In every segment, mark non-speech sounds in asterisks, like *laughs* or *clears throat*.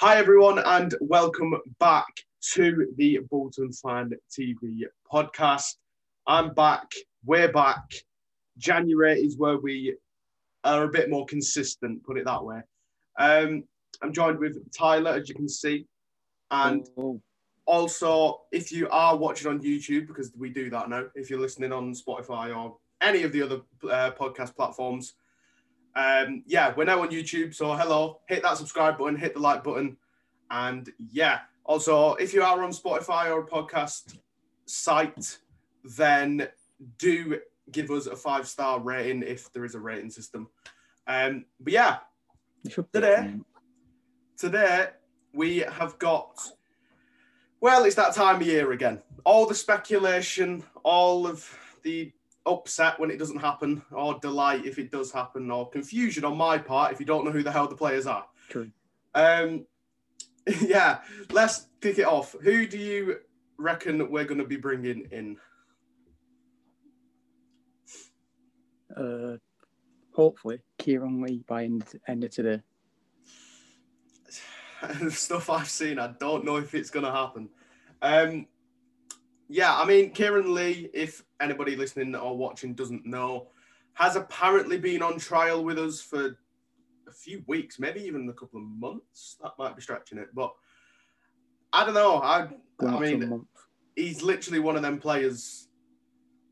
Hi, everyone, and welcome back to the Bolton Fan TV podcast. I'm back. We're back. January is where we are a bit more consistent, put it that way. Um, I'm joined with Tyler, as you can see. And Oh, also, if you are watching on YouTube, because we do that now, if you're listening on Spotify or any of the other uh, podcast platforms, um, yeah, we're now on YouTube. So, hello, hit that subscribe button, hit the like button. And yeah, also, if you are on Spotify or a podcast site, then do give us a five star rating if there is a rating system. Um, but yeah, it should be. Today? today we have got well it's that time of year again all the speculation all of the upset when it doesn't happen or delight if it does happen or confusion on my part if you don't know who the hell the players are True. um *laughs* yeah let's kick it off who do you reckon we're going to be bringing in Uh, hopefully, Kieran Lee by end, end of today. *laughs* the stuff I've seen, I don't know if it's going to happen. Um, yeah, I mean, Kieran Lee, if anybody listening or watching doesn't know, has apparently been on trial with us for a few weeks, maybe even a couple of months. That might be stretching it, but I don't know. I, I up to a mean, he's literally one of them players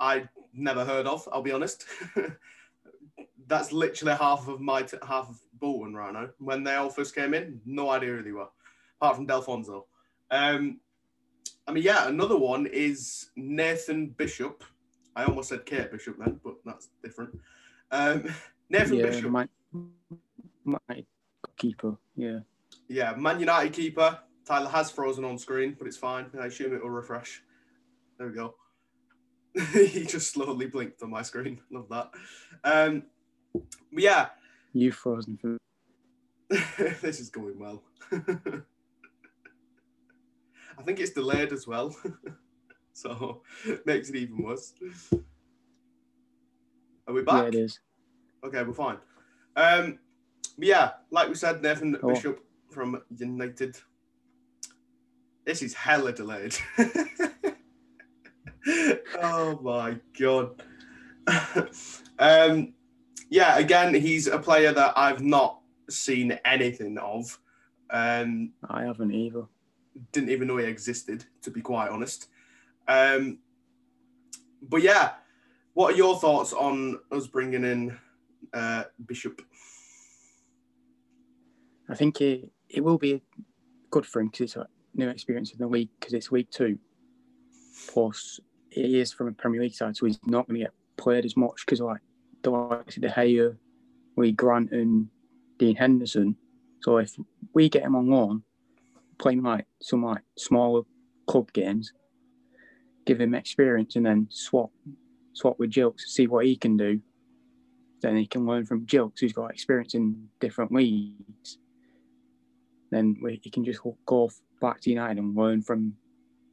I never heard of. I'll be honest. *laughs* That's literally half of my t- half of Bolton right now. When they all first came in, no idea who they were, apart from Delfouneso. Um, I mean, yeah, another one is Nathan Bishop. I almost said Kate Bishop then, but that's different. Um, *laughs* Nathan yeah, Bishop, might, might keeper. Yeah, yeah, Man United keeper. Tyler has frozen on screen, but it's fine. I assume it will refresh. There we go. *laughs* he just slowly blinked on my screen. *laughs* Love that. Um, yeah, you frozen for this is going well. I think it's delayed as well, *laughs* so makes it even worse. Are we back? yeah, it is. Okay, we're fine. Um, yeah, like we said, Nathan. Bishop from United. This is hella delayed. *laughs* oh my god. *laughs* um, yeah, again, he's a player that I've not seen anything of. Um, I haven't either. Didn't even know he existed, to be quite honest. Um, but yeah, what are your thoughts on us bringing in uh, Bishop? I think it it will be good for him because it's a new experience in the league because it's week two. Plus, he is from a Premier League side, so he's not going to get played as much because like the likes of De Gea, Lee Grant, and Dean Henderson. So if we get him on loan, playing like some like smaller club games, give him experience, and then swap swap with Gilks see what he can do. Then he can learn from Gilks, who's got experience in different leagues then we, he can just go back to United and learn from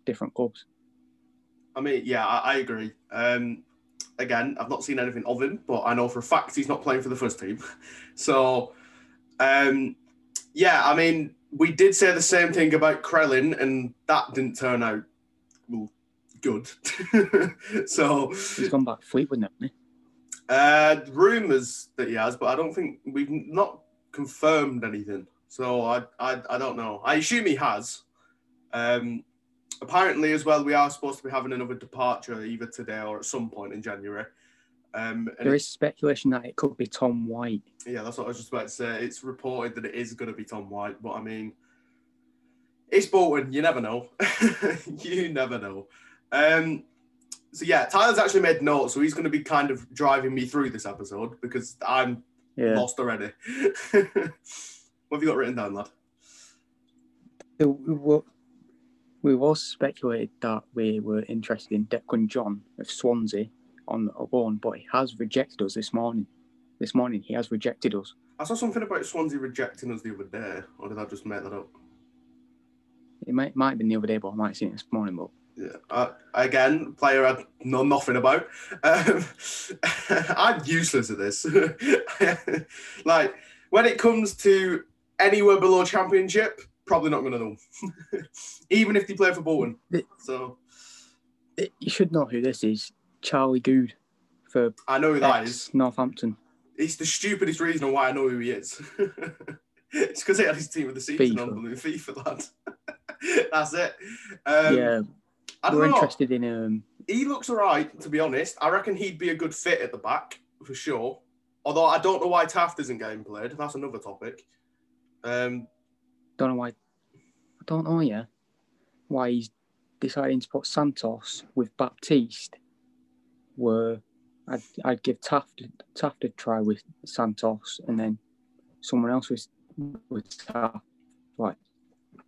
different clubs. I mean, yeah, I, I agree. Um, again, I've not seen anything of him, but I know for a fact he's not playing for the first team. *laughs* So, um, yeah, I mean, we did say the same thing about Crellin, and that didn't turn out well good. *laughs* so, He's gone back Fleetwood hasn't uh, rumours that he has, but I don't think we've not confirmed anything. So I, I, I don't know. I assume he has. Um, apparently, as well, we are supposed to be having another departure either today or at some point in January. Um, There is speculation that it could be Tom White. yeah, that's what I was just about to say. It's reported that it is going to be Tom White, but I mean, it's Bolton. You never know. *laughs* you never know. Um, so yeah, Tyler's actually made notes, so he's going to be kind of driving me through this episode because I'm Yeah. lost already. *laughs* what have you got written down, lad? We were, we was speculated that we were interested in Declan John of Swansea on a loan, but he has rejected us this morning. This morning he has rejected us. I saw something about Swansea rejecting us the other day, or did I just make that up? It might might have been the other day, but I might have seen it this morning. But Yeah. Uh, again, player I know nothing about. Um, *laughs* I'm useless at this. *laughs* like when it comes to anywhere below championship, probably not going to know. *laughs* Even if they play for Bolton. So It- You should know who this is. Charlie Goode for I know who that is. Northampton. It's the stupidest reason why I know who he is. *laughs* it's because he had his team of the season FIFA. on the FIFA, lad. *laughs* That's it. Um, yeah, I don't we're know. interested in um. He looks alright, to be honest. I reckon he'd be a good fit at the back for sure. Although I don't know why Taft isn't getting played. That's another topic. Um, Don't know why. I don't know. Yeah, why he's deciding to put Santos with Baptiste. Where I'd, I'd give Taft Taft a try with Santos, and then someone else with with Taft. Like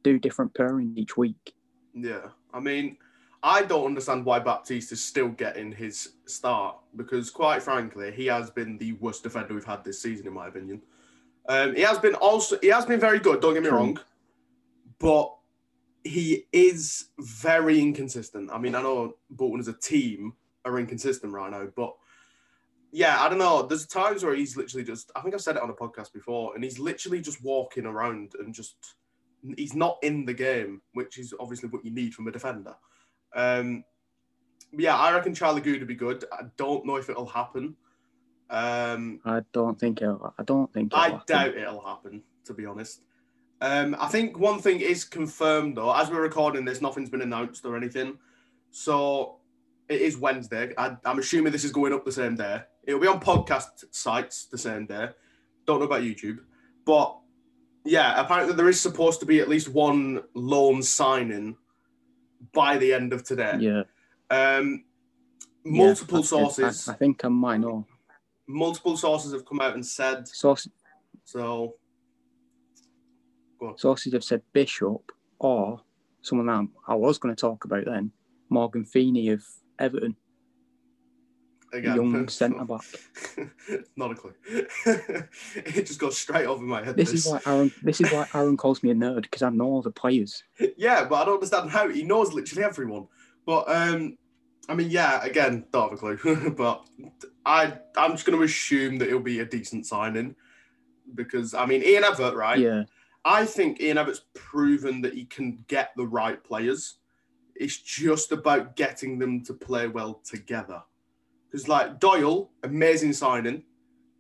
do different pairing each week. Yeah, I mean, I don't understand why Baptiste is still getting his start because, quite frankly, he has been the worst defender we've had this season, in my opinion. Um, he has been also he has been very good. Don't get me wrong, but he is very inconsistent. I mean, I know Bolton as a team are inconsistent right now, but yeah, I don't know. There's times where he's literally just. I think I've said it on a podcast before, and he's literally just walking around and just. He's not in the game, which is obviously what you need from a defender. Um, yeah, I reckon Charlie Goode would be good. I don't know if it'll happen. Um, I don't think it'll. I don't think. It'll I happen. doubt it'll happen, to be honest. Um, I think one thing is confirmed though. As we're recording this, nothing's been announced or anything. So it is Wednesday. I, I'm assuming this is going up the same day. It'll be on podcast sites the same day. Don't know about YouTube, but yeah, apparently there is supposed to be at least one loan signing by the end of today. Yeah. Um, yeah, multiple I- I- sources, I, think I might know. multiple sources have come out and said Sources, so. sources have said Bishop or someone that I was going to talk about then, Morgan Feeney of Everton, Again, young centre back. *laughs* Not a clue. *laughs* it just goes straight over my head. This is why Aaron. This is why *laughs* Aaron calls me a nerd because I know all the players. yeah, but I don't understand how he knows literally everyone. But um, I mean, yeah, again, don't have a clue. but I, I'm just going to assume that it'll be a decent signing because I mean, Ian Evatt, right? Yeah, I think Ian Evatt's proven that he can get the right players. It's just about getting them to play well together. Because, like, Doyle, amazing signing.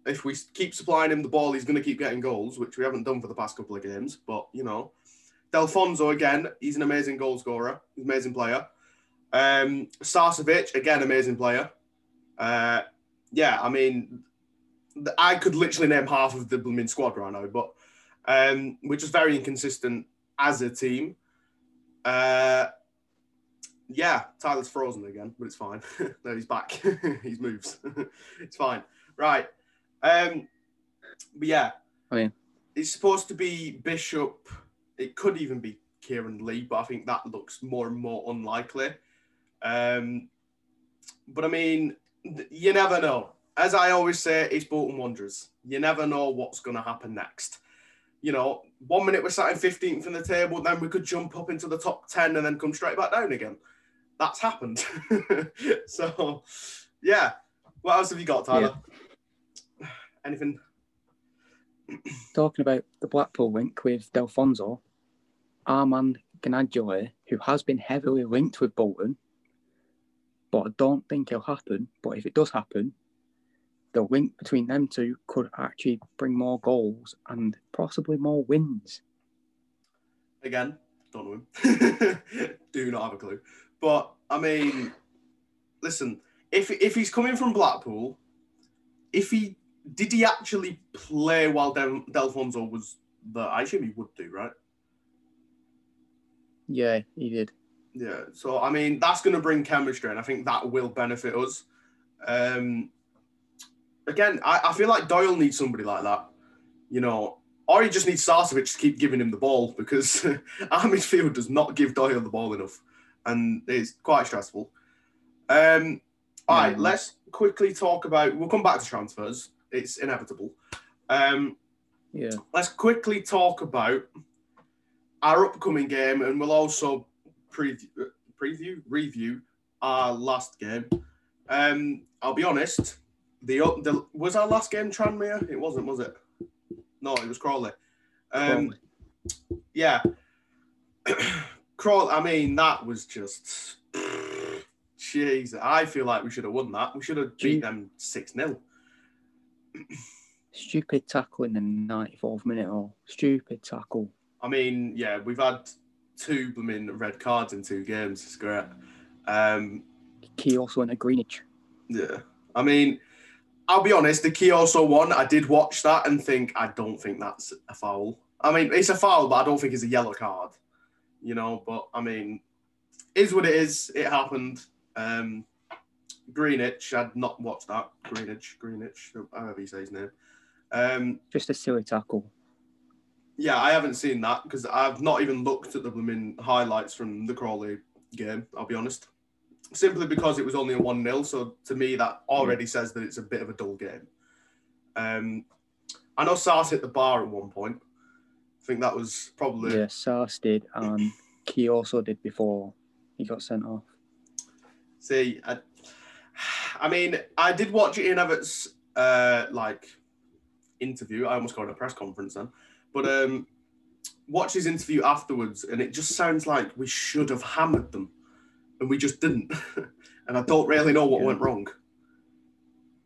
If we keep supplying him the ball, he's going to keep getting goals, which we haven't done for the past couple of games. But, you know, Delfouneso, again, he's an amazing goal scorer, he's an amazing player. Um, again, amazing player. Uh, yeah, I mean, I could literally name half of the blooming squad right now, but um, we're just very inconsistent as a team. Uh, yeah, Tyler's frozen again, but it's fine. *laughs* no, he's back. *laughs* he moves. *laughs* it's fine. Right. Um, but yeah, it's supposed to be Bishop. It could even be Kieran Lee, but I think that looks more and more unlikely. Um, but I mean, you never know. As I always say, it's Bolton Wanderers. You never know what's going to happen next you know, one minute we're sat in 15th in the table, then we could jump up into the top 10 and then come straight back down again. That's happened. *laughs* so, yeah. What else have you got, Tyler? Anything? talking about the Blackpool link with Delfouneso, Armand Gnanduillet, who has been heavily linked with Bolton, but I don't think it'll happen. But if it does happen, the link between them two could actually bring more goals and possibly more wins. Again, don't know him. *laughs* Do not have a clue. But, I mean, listen, if, if he's coming from Blackpool, if he did he actually play while Del, Delfouneso was there? I assume he would do, right? Yeah, he did. Yeah, so I mean that's going to bring chemistry, and I think that will benefit us. Um, again, I, I feel like Doyle needs somebody like that, you know, or he just needs Sarcevic to keep giving him the ball because *laughs* our midfield does not give Doyle the ball enough, and it's quite stressful. Um, all right, let's quickly talk about. We'll come back to transfers. It's inevitable. Um, Yeah. let's quickly talk about our upcoming game, and we'll also preview, preview, review our last game. Um, I'll be honest. The, the was our last game Tranmere? It wasn't, was it? No, it was Crawley. Um, Crawley. yeah. *clears throat* Crawl. I mean, that was just. Jeez, I feel like we should have won that. We should have beat them six 0 Stupid tackle in the 94th minute or stupid tackle. I mean, yeah, we've had two blooming red cards in two games. It's great. Um, Key also went to Greenwich. yeah, I mean, I'll be honest. The key also one. I did watch that and think I don't think that's a foul. I mean, it's a foul, but I don't think it's a yellow card. You know, but I mean, is what it is. It happened. Um, Greenwich. I'd not watched that. Greenwich. Greenwich. However you say his name. Um, Just a silly tackle. Yeah, I haven't seen that because I've not even looked at the blooming highlights from the Crawley game, I'll be honest. Simply because it was only a 1 0. So to me, that already says that it's a bit of a dull game. Um, I know Sars hit the bar at one point. I think that was probably. Yeah, Sars did, and Key also did before he got sent off. See, I, I mean, I did watch Ian Evatt's uh, like interview. I almost got a press conference then, but um, watch his interview afterwards, and it just sounds like we should have hammered them, and we just didn't. *laughs* and I don't really know what Yeah. went wrong.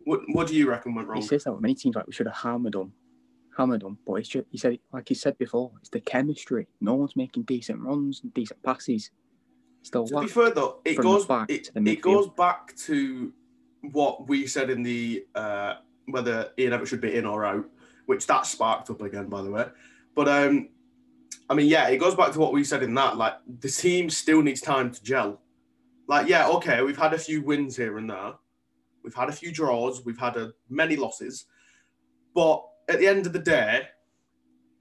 What What do you reckon went wrong? He says that with many teams, like we should have hammered them, hammered them. But it's just, he said, like he said before, it's the chemistry. No one's making decent runs and decent passes. The To be fair though, it goes back it, it goes back to what we said in the uh, whether Ian Evatt should be in or out, which that sparked up again, by the way. But um, I mean, yeah, it goes back to what we said in that. Like the team still needs time to gel. Like, yeah, okay, we've had a few wins here and there, we've had a few draws, we've had a, many losses, but at the end of the day,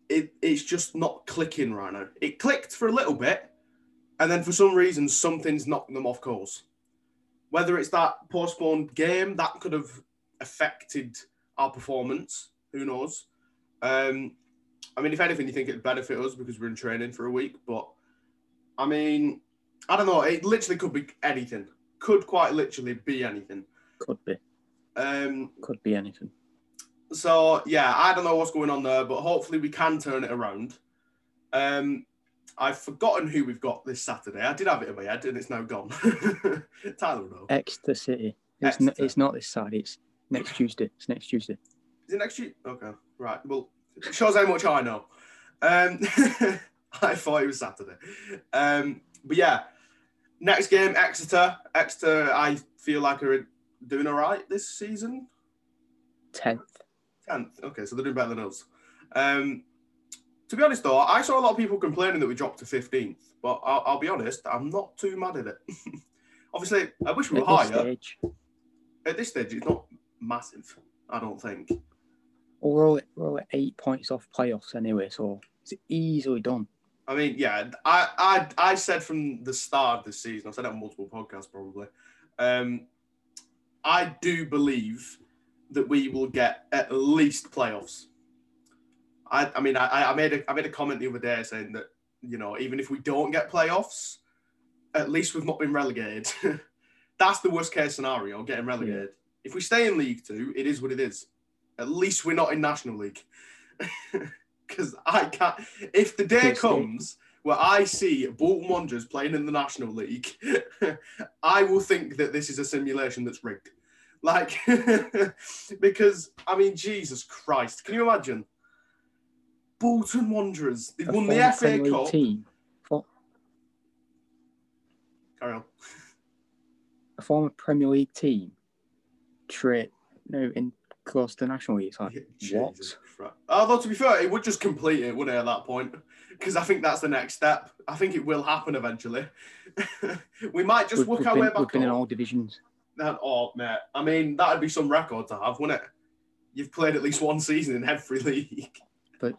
it, it's just not clicking right now. It clicked for a little bit, and then for some reason, something's knocked them off course. Whether it's that postponed game that could have affected our performance, who knows? Um, I mean, if anything, you think it'd benefit us because we're in training for a week, but I mean, I don't know. It literally could be anything. Could quite literally be anything. could be, Um, could be anything. So yeah, I don't know what's going on there, but hopefully we can turn it around. Um, I've forgotten who we've got this Saturday. I did have it in my head, and it's now gone. *laughs* Tyler know. Exeter City. It's, n- Exeter. it's not this side. It's next Tuesday. It's next Tuesday. Is it next Tuesday? Okay, right. Well, it shows how much I know. Um, *laughs* I thought it was Saturday. Um, but yeah, next game, Exeter. Exeter, I feel like are doing all right this season. Tenth. Tenth. Okay, so they're doing better than us. Um, to be honest, though, I saw a lot of people complaining that we dropped to fifteenth, but I'll, I'll be honest, I'm not too mad at it. *laughs* Obviously, I wish we were this higher. At this stage, it's not massive. I don't think. well, we're all, we're all at eight points off playoffs anyway, so it's easily done. I mean, yeah, I, I, I said from the start of this season, I said it on multiple podcasts probably. Um, I do believe that we will get at least playoffs. I, I mean, I, I made a, I made a comment the other day saying that you know even if we don't get playoffs, at least we've not been relegated. *laughs* That's the worst case scenario, getting relegated. If we stay in League Two, it is what it is. At least we're not in National League. *laughs* Because I can't. If the day comes where I see Bolton Wanderers playing in the National League, *laughs* I will think that this is a simulation that's rigged. Like, *laughs* because I mean, Jesus Christ, can you imagine? Bolton Wanderers, they've A won the FA Cup. team, for, Carry on. a former Premier League team, trade no in close to the National League. It's like what? Jesus Christ. Although to be fair, it would just complete it, wouldn't it, at that point? Because I think that's the next step. I think it will happen eventually. *laughs* we might just We've, work we've our been, way back we've been in all divisions. That, oh, mate. I mean, that'd be some record to have, wouldn't it? You've played at least one season in every league. But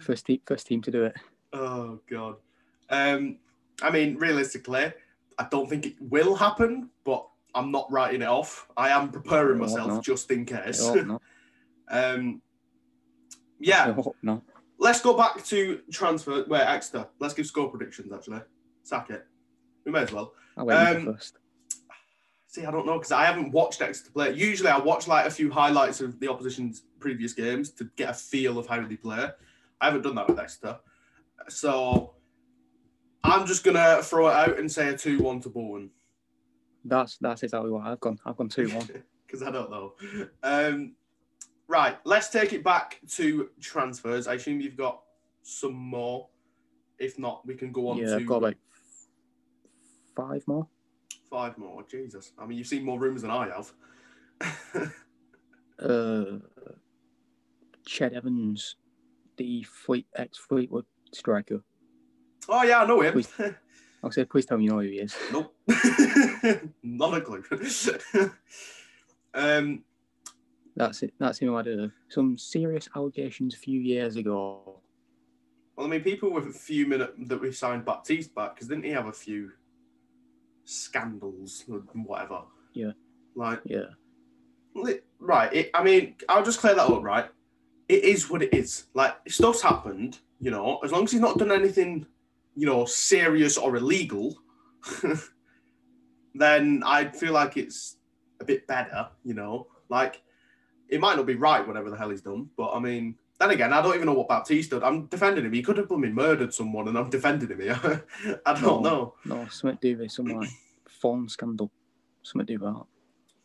first team, first team to do it. Oh, God. Um, I mean, realistically, I don't think it will happen, but I'm not writing it off. I am preparing I myself not. just in case. *laughs* um, yeah, let's go back to transfer. Wait, Exeter. Let's give score predictions, actually. Sack it. We may as well. Um, first. See, I don't know because I haven't watched Exeter play. Usually, I watch like a few highlights of the opposition's previous games to get a feel of how they play. I haven't done that with Exeter. So I'm just gonna throw it out and say a two-one to Bolton That's that's exactly what I've gone. I've gone two one. because *laughs* I don't know. Um, right, let's take it back to transfers. I assume you've got some more. If not, we can go on yeah, to I've got like five more. Five more. Jesus, I mean, you've seen more rumours than I have. *laughs* Uh, Ched Evans, the Fleet ex Fleetwood striker. oh yeah, I know him. Please. *laughs* I'll say, please tell me you know who he is. Nope. *laughs* Not a clue. um, That's it. That's him had uh, some serious allegations a few years ago. well, I mean, people were fuming at- that we signed Baptiste back because didn't he have a few scandals and whatever? Yeah. Like, Yeah, li- right. It, I mean, I'll just clear that up, right? It is what it is. Like, stuff's happened, you know, as long as he's not done anything, you know, serious or illegal, *laughs* then I feel like it's a bit better, you know. Like, it might not be right, whatever the hell he's done, but I mean, then again, I don't even know what Baptiste did. I'm defending him. He could have blooming murdered someone, and I'm defending him here. *laughs* I don't know. no, something do with some like phone scandal. Something do that.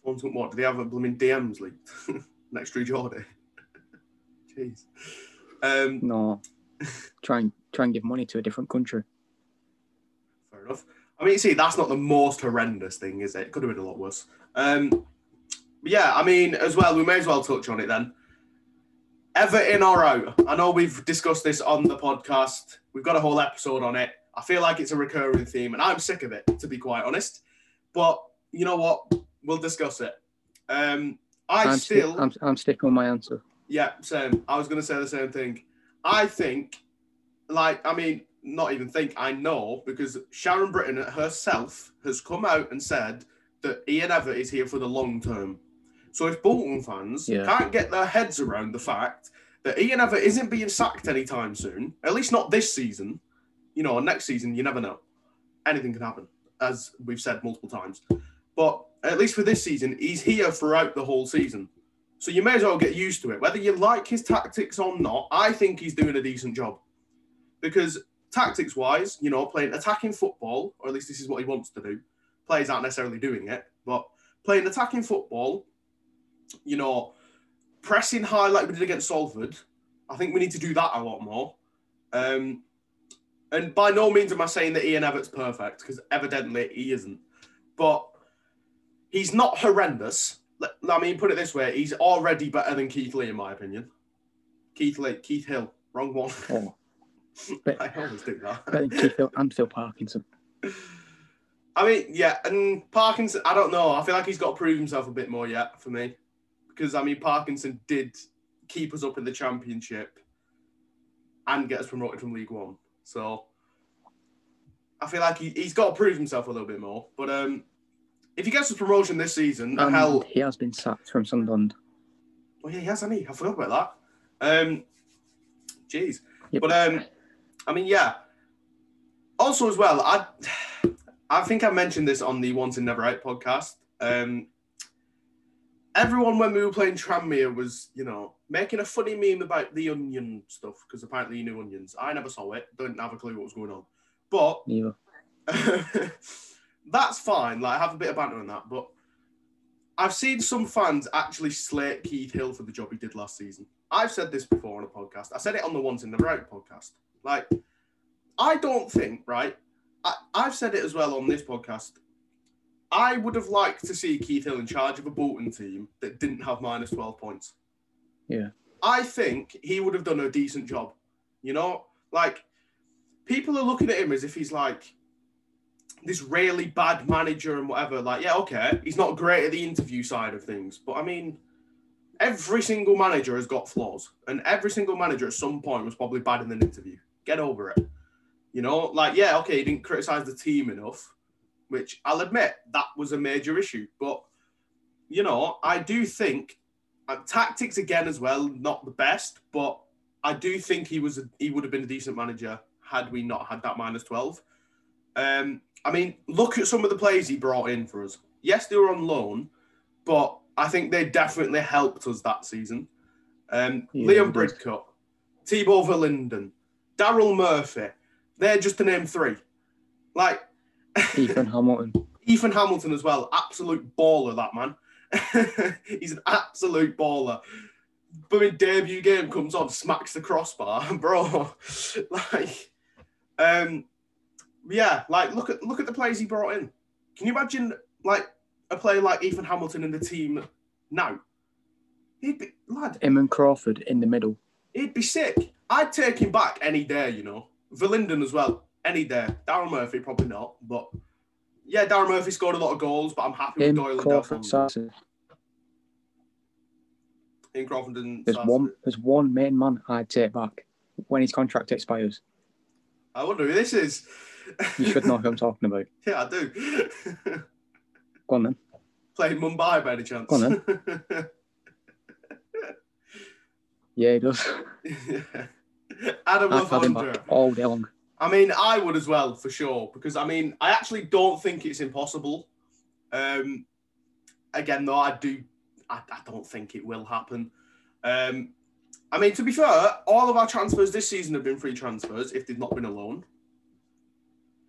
Once, what? Did they have a blooming DMs leaked *laughs* next to Jordy? *laughs* Jeez. Um, No, try and try and give money to a different country. fair enough. I mean, you see, that's not the most horrendous thing, is it? It could have been a lot worse. Um, yeah, I mean, as well, we may as well touch on it then. Everton or out? I know we've discussed this on the podcast. We've got a whole episode on it. I feel like it's a recurring theme, and I'm sick of it, to be quite honest. But you know what? We'll discuss it. Um, I I'm sti- still. I'm, I'm sticking with my answer. Yeah, same. I was going to say the same thing. I think, like, I mean, not even think, I know because Sharon Brittan herself has come out and said that Ian Evatt is here for the long term. So if Bolton fans Yeah. can't get their heads around the fact that Ian Evatt isn't being sacked anytime soon, at least not this season, you know, next season, you never know. Anything can happen, as we've said multiple times. But at least for this season, he's here throughout the whole season. So you may as well get used to it. Whether you like his tactics or not, I think he's doing a decent job. Because tactics wise, you know, playing attacking football, or at least this is what he wants to do. Players aren't necessarily doing it, but playing attacking football, you know, pressing high like we did against Salford, I think we need to do that a lot more. Um, and by no means am I saying that Ian Evatt's perfect, because evidently he isn't. But he's not horrendous. I mean, put it this way: he's already better than Keith Lee, in my opinion. Keith Lee, Keith Hill, wrong one. Oh, but *laughs* I always do that. better Keith Hill and Phil Parkinson. I mean, yeah, and Parkinson. I don't know. I feel like he's got to prove himself a bit more yet for me, because I mean, Parkinson did keep us up in the championship and get us promoted from League One. So I feel like he, he's got to prove himself a little bit more. But um, if he gets a promotion this season, And hell, he has been sacked from Sunderland. Oh yeah, he has, hasn't he? I forgot about that. Um, jeez. Yep. But um, I mean, yeah. Also, as well, I, *sighs* I think I mentioned this on the Once and Never Out podcast. Um, everyone when we were playing Tranmere was, you know, making a funny meme about the onion stuff because apparently he knew onions. I never saw it. Didn't have a clue what was going on. But *laughs* that's fine. Like, I have a bit of banter on that. But I've seen some fans actually slate Keith Hill for the job he did last season. I've said this before on a podcast. I said it on the Once in the Right podcast. Like, I don't think, right? I, I've said it as well on this podcast. I would have liked to see Keith Hill in charge of a Bolton team that didn't have minus 12 points. Yeah. I think he would have done a decent job. You know, like people are looking at him as if he's like this really bad manager and whatever. Like, yeah, okay, he's not great at the interview side of things, but I mean, every single manager has got flaws, and every single manager at some point was probably bad in an interview. Get over it. You know, like, yeah, okay, he didn't criticize the team enough, which I'll admit that was a major issue, but you know, I do think uh, tactics again as well, not the best, but I do think he was a, he would have been a decent manager had we not had that minus twelve. Um, I mean, look at some of the players he brought in for us. Yes, they were on loan, but I think they definitely helped us that season. Um, Yeah, Liam. Bridcut, Thibaut Verlinden, Daryl Murphy. They're just to name three. Like Ethan Hamilton. *laughs* Ethan Hamilton as well. Absolute baller, that man. *laughs* He's an absolute baller. But in debut game comes on, smacks the crossbar, *laughs* bro. like, um, yeah, like look at look at the players he brought in. Can you imagine like a player like Ethan Hamilton in the team now? He'd be lad. Him and Crawford in the middle. He'd be sick. I'd take him back any day, you know. Verlinden as well, any day. Darren Murphy probably not, but yeah, Darren Murphy scored a lot of goals, but I'm happy with Doyle and Crawford, Delphine. Sarsen. In Crawford and There's one. There's one main man I'd take back when his contract expires. I wonder who this is. You should know who I'm talking about. *laughs* yeah, I do. Go on then. Playing Mumbai by any chance? Go on then. *laughs* Yeah, he does. *laughs* Adam I've had him back all day long. I mean, I would as well for sure because I mean, I actually don't think it's impossible. Um, again, though, I do, I, I don't think it will happen. Um, I mean, to be fair, all of our transfers this season have been free transfers if they've not been a loan.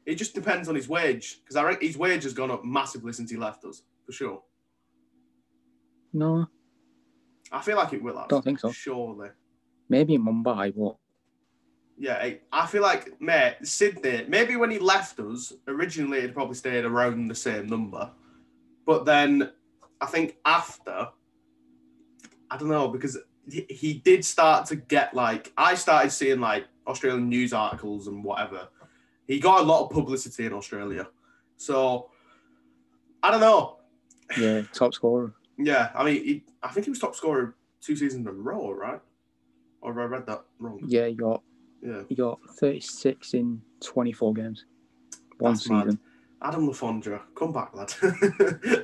It just depends on his wage because I reckon his wage has gone up massively since he left us for sure. No, I feel like it will. Have, Don't think so. Surely. maybe in Mumbai, but Yeah, I- feel like, mate, Sydney, maybe when he left us, originally it probably stayed around the same number. But then I think after, I don't know, because he, did start to get like, I started seeing like Australian news articles and whatever. He got a lot of publicity in Australia. So I don't know. yeah, top scorer. Yeah, I mean, he, I think he was top scorer two seasons in a row, right? Or have I read that wrong? Yeah, he got Yeah. he got 36 in 24 games. One That's mad. season. Adam Le Fondre, come back, lad.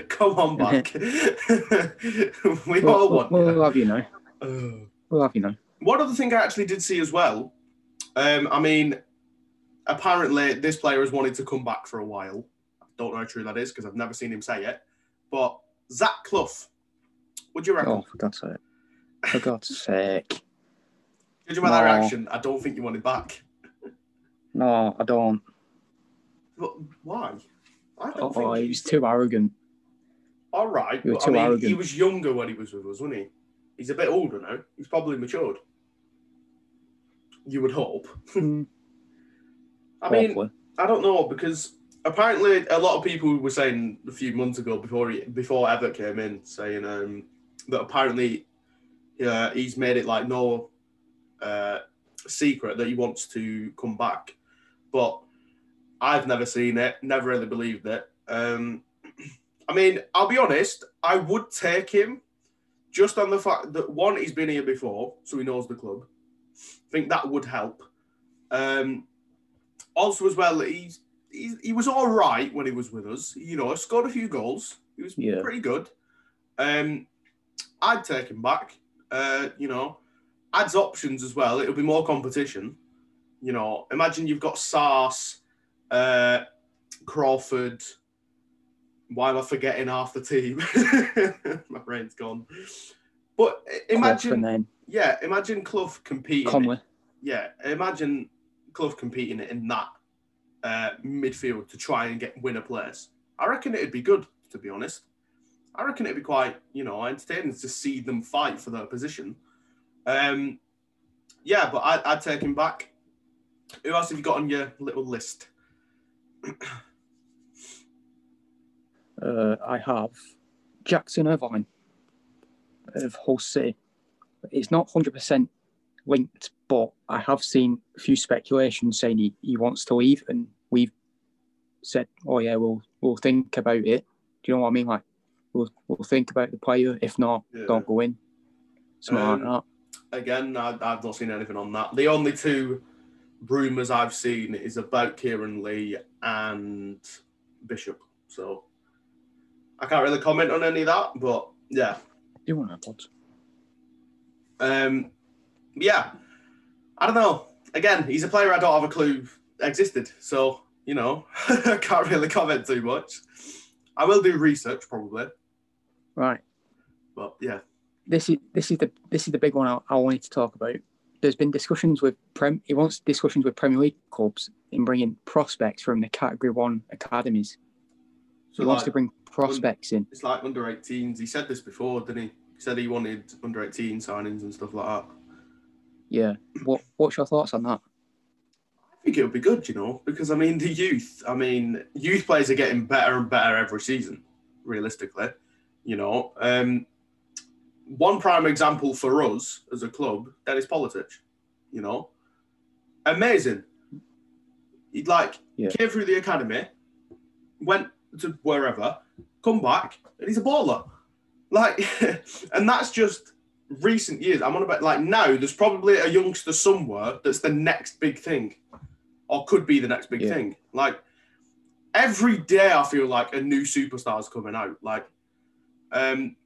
*laughs* come on back. *laughs* we We'll, all we'll, want we'll you. have you know. *sighs* Uh, We'll have you know. One other thing I actually did see as well. Um, I mean, apparently this player has wanted to come back for a while. I don't know how true that is because I've never seen him say it. But Zach Clough, would you reckon? Oh, for God's sake. For God's sake. Judging by that No. reaction, I don't think you want it back. No, I don't. But why? I don't Oh, think he was too arrogant. All right, You but I mean, he was younger when he was with us, wasn't he? He's a bit older now. He's probably matured. You would hope. *laughs* Hmm, I mean, hopefully. I don't know because apparently a lot of people were saying a few months ago before he, before Evatt came in, saying um, that apparently uh, he's made it like no uh, secret that he wants to come back, but I've never seen it, never really believed it. Um, *clears throat* I mean, I'll be honest, I would take him just on the fact that one, he's been here before, so he knows the club. I think that would help. Um, also, as well, he's, he's he was all right when he was with us. You know, scored a few goals. He was Yeah. pretty good. Um, I'd take him back. Uh, you know, adds options as well. It'll be more competition. You know, imagine you've got Sars, uh, Crawford. Why am I forgetting half the team? *laughs* My brain's gone. But imagine, yeah, imagine Clough competing Conley. yeah, imagine Clough competing in that uh, midfield to try and get win a place. I reckon it'd be good, to be honest. I reckon it'd be quite, you know, entertaining to see them fight for their position. Um, yeah, but I, I'd take him back. Who else have you got on your little list? *clears throat* Uh, I have Jackson Irvine of Hull City. It's not 100% linked, but I have seen a few speculations saying he, he wants to leave, and we've said, oh, yeah, we'll, we'll think about it. Do you know what I mean? Like, we'll, we'll think about the player. If not, Yeah. don't go in. Something Um, like Again, I, I've not seen anything on that. The only two rumours I've seen is about Kieran Lee and Bishop. So I can't really comment on any of that, but yeah. You want to pod? Um, yeah, I don't know. Again, he's a player I don't have a clue existed, so you know, *laughs* I can't really comment too much. I will do research probably, Right. but yeah, This is this is the this is the big one I, I wanted to talk about. there's been discussions with Prem. He wants discussions with Premier League clubs in bringing prospects from the Category One academies. So he wants to bring prospects in. it's like under 18s. He said this before, didn't he? He said he wanted under 18 signings and stuff like that. Yeah. What What's your thoughts on that? I think it would be good, you know, because I mean, the youth, I mean, youth players are getting better and better every season, realistically, you know. Um, one prime example for us as a club, Dennis Politic, you know, amazing. He'd like Yeah. came through the academy, went to wherever, come back, and he's a baller. Like, *laughs* and that's just recent years. I'm on about like now. There's probably a youngster somewhere that's the next big thing, or could be the next big Yeah. thing. Like every day, I feel like a new superstar's coming out. Like, um,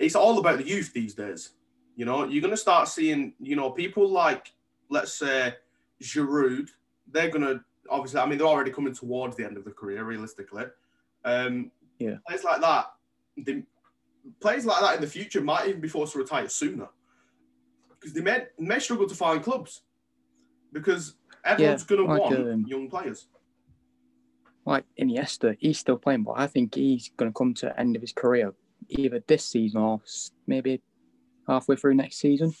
it's all about the youth these days. You know, you're gonna start seeing, you know, people like, let's say, Giroud. They're gonna obviously. I mean, they're already coming towards the end of the career, realistically. Um, Yeah. Players like that, they, players like that in the future might even be forced to retire sooner because they may may struggle to find clubs because everyone's gonna like, want um, young players. Like Iniesta, he's still playing, but I think he's going to come to the end of his career either this season or maybe halfway through next season.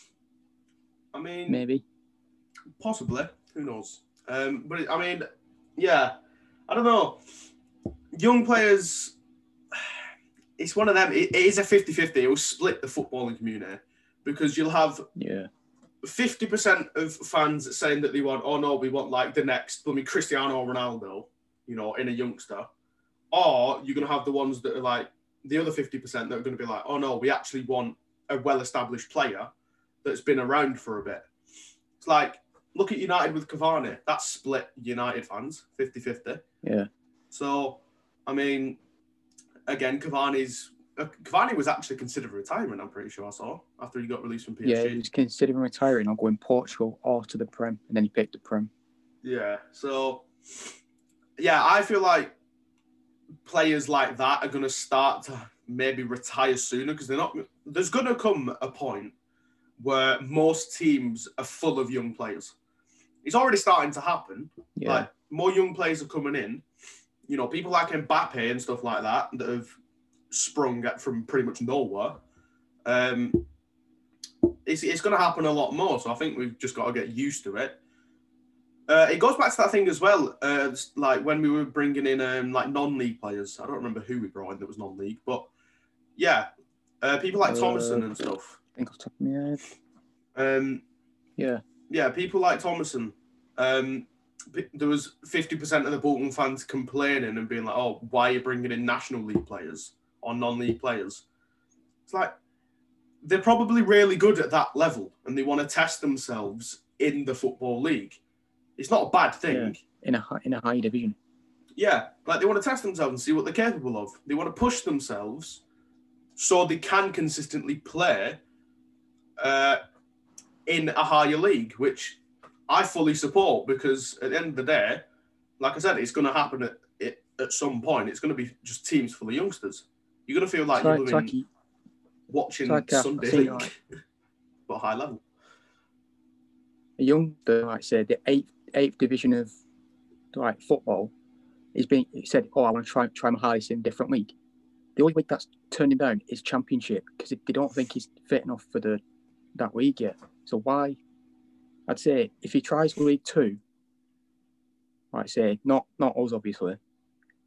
I mean, Maybe. Possibly. Who knows? Um, but it, I mean, yeah, I don't know. Young players, *sighs* it's one of them. It, it is a 50 50. It will split the footballing community because you'll have Yeah. 50% of fans saying that they want, oh no, we want like the next, I mean, Cristiano Ronaldo, you know, in a youngster. Or you're going to have the ones that are like, the other 50% that are going to be like, oh no, we actually want a well established player that's been around for a bit. It's like, look at United with Cavani. That's split United fans, 50 50. Yeah. So, I mean, again, Cavani's. Uh, Cavani was actually considering retirement, I'm pretty sure I saw, after he got released from PSG. Yeah, he was considering retiring or going Portugal or to the Prem, and then he picked the Prem. Yeah. So, yeah, I feel like players like that are going to start to maybe retire sooner because they're not. There's going to come a point where most teams are full of young players. It's already starting to happen. Yeah. Like more young players are coming in. You know, people like Mbappe and stuff like that that have sprung from pretty much nowhere. Um, it's it's going to happen a lot more. So I think we've just got to get used to it. Uh, it goes back to that thing as well. Uh, like when we were bringing in um, like non-league players. I don't remember who we brought in that was non-league, but yeah, uh, people like Uh, Thomason and stuff. I think off top of my head. Um, Yeah. yeah, people like Thomason. Um, there was fifty percent of the Bolton fans complaining and being like, "Oh, why are you bringing in national league players or non-league players?" It's like they're probably really good at that level, and they want to test themselves in the football league. It's not a bad thing. In a in a high division. Yeah, like they want to test themselves and see what they're capable of. They want to push themselves so they can consistently play uh, in a higher league, which I fully support because at the end of the day, like I said, it's going to happen at it at some point. It's going to be just teams full of youngsters. You're going to feel like you're living, like watching like, uh, Sunday league, like- *laughs* but high level. a youngster, like I said, the eighth eighth division of like football, is being said, "Oh, I want to try try my hardest in a different league." The only league that's him down is Championship because they don't think he's fit enough for the that league yet. So why? I'd say if he tries League Two, like say not not us obviously,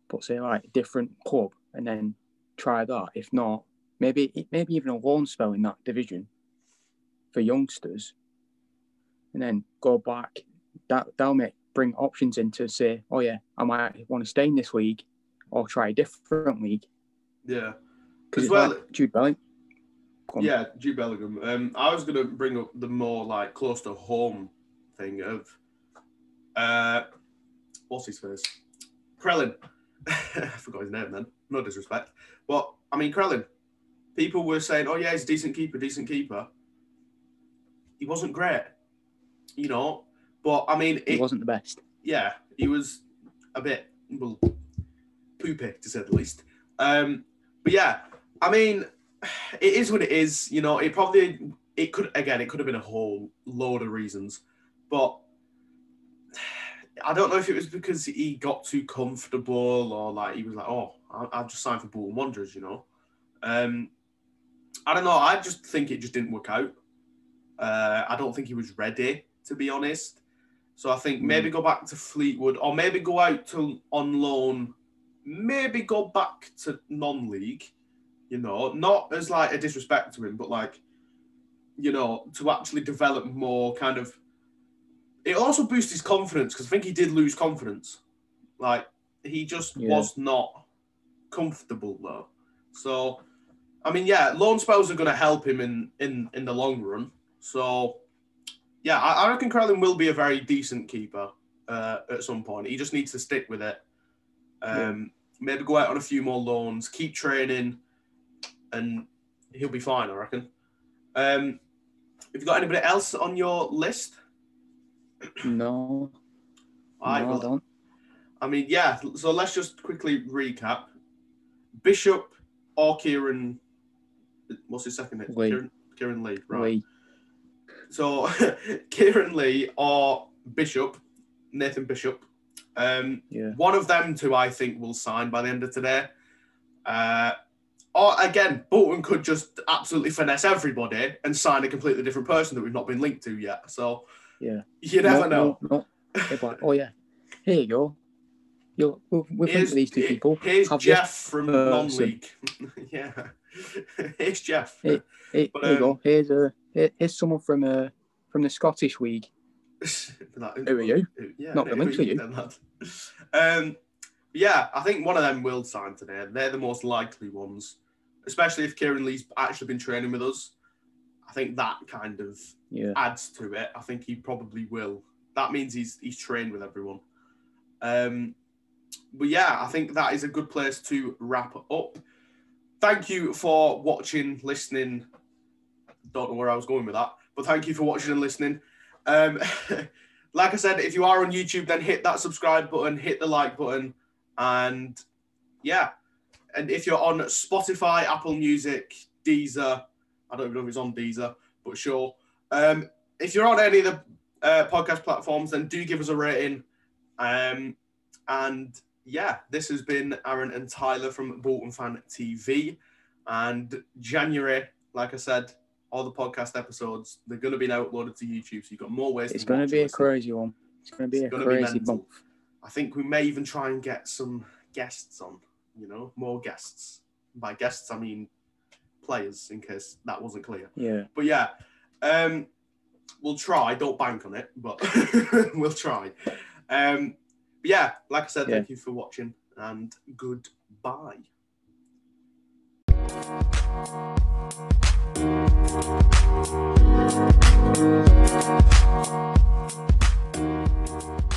but say like a different club and then try that. If not, maybe maybe even a loan spell in that division for youngsters and then go back. That that'll make bring options in to say, oh yeah, I might want to stay in this league or try a different league. Yeah. Because well- like Jude Bellingham. Yeah, Jude Bellingham. Um, I was going to bring up the more like close to home thing of, uh, what's his face? Crellin. *laughs* I forgot his name then. No disrespect, but I mean Crellin. People were saying, "Oh yeah, he's a decent keeper, decent keeper." He wasn't great, you know. But I mean, He it, wasn't the best. yeah, he was a bit well poopy to say the least. Um, but yeah, I mean, *sighs* it is what it is. You know, it probably it could again, it could have been a whole load of reasons, but *sighs* I don't know if it was because he got too comfortable or like he was like, oh, I've just signed for Bolton Wanderers, you know. Um, I don't know. I just think it just didn't work out. Uh, I don't think he was ready, to be honest. So I think maybe hmm. go back to Fleetwood or maybe go out to on loan, maybe go back to non-league. You know, not as like a disrespect to him, but like, you know, to actually develop more kind of. It also boosts his confidence because I think he did lose confidence. Like he just Yeah. was not comfortable though. So, I mean, yeah, loan spells are going to help him in in in the long run. So, yeah, I, I reckon Crellin will be a very decent keeper uh, at some point. He just needs to stick with it. Um, Maybe go out on a few more loans, keep training, and he'll be fine, I reckon. Um, have you got anybody else on your list? *clears throat* No, right, no, I well, don't. I mean, yeah. So let's just quickly recap. Bishop or Kieran. What's his second name? Lee. Kieran, Kieran Lee. Right. Lee. So *laughs* Kieran Lee or Bishop, Nathan Bishop. Um, Yeah. one of them two, I think, will sign by the end of today. Uh, or again, Bolton could just absolutely finesse everybody and sign a completely different person that we've not been linked to yet. So Yeah. you never no, know. No, no. Like, oh yeah, here you go. You'll, we'll, we'll Here's, of these two people. here's Have Jeff from non-league. *laughs* yeah, *laughs* here's Jeff. Hey. Here, But, here you um, go. Here's a here, here's someone from uh from the Scottish League. *laughs* Like, Who are you? Yeah, Not who the links are are you. Um, yeah, I think one of them will sign today. They're the most likely ones, especially if Kieran Lee's actually been training with us. I think that kind of Yeah. adds to it. I think he probably will. That means he's he's trained with everyone. Um, but yeah, I think that is a good place to wrap up. Thank you for watching, listening. Don't know where I was going with that, but thank you for watching and listening. Um, *laughs* like I said, if you are on YouTube, then hit that subscribe button, hit the like button, and yeah. And if you're on Spotify, Apple Music, Deezer, I don't even know if it's on Deezer, but sure. Um, if you're on any of the uh, podcast platforms, then do give us a rating. Um, and yeah, this has been Aaron and Tyler from Bolton Fan TV. And January, like I said, all the podcast episodes, they're going to be now uploaded to YouTube. So you've got more ways It's to going to be a crazy one. It's going to be It's a gonna be crazy month. I think we may even try and get some guests on, you know, more guests. By guests, I mean players, in case that wasn't clear. Yeah. But yeah, um, we'll try. Don't bank on it, but *laughs* we'll try. Um, but yeah, like I said, Yeah. thank you for watching and goodbye. Thank you.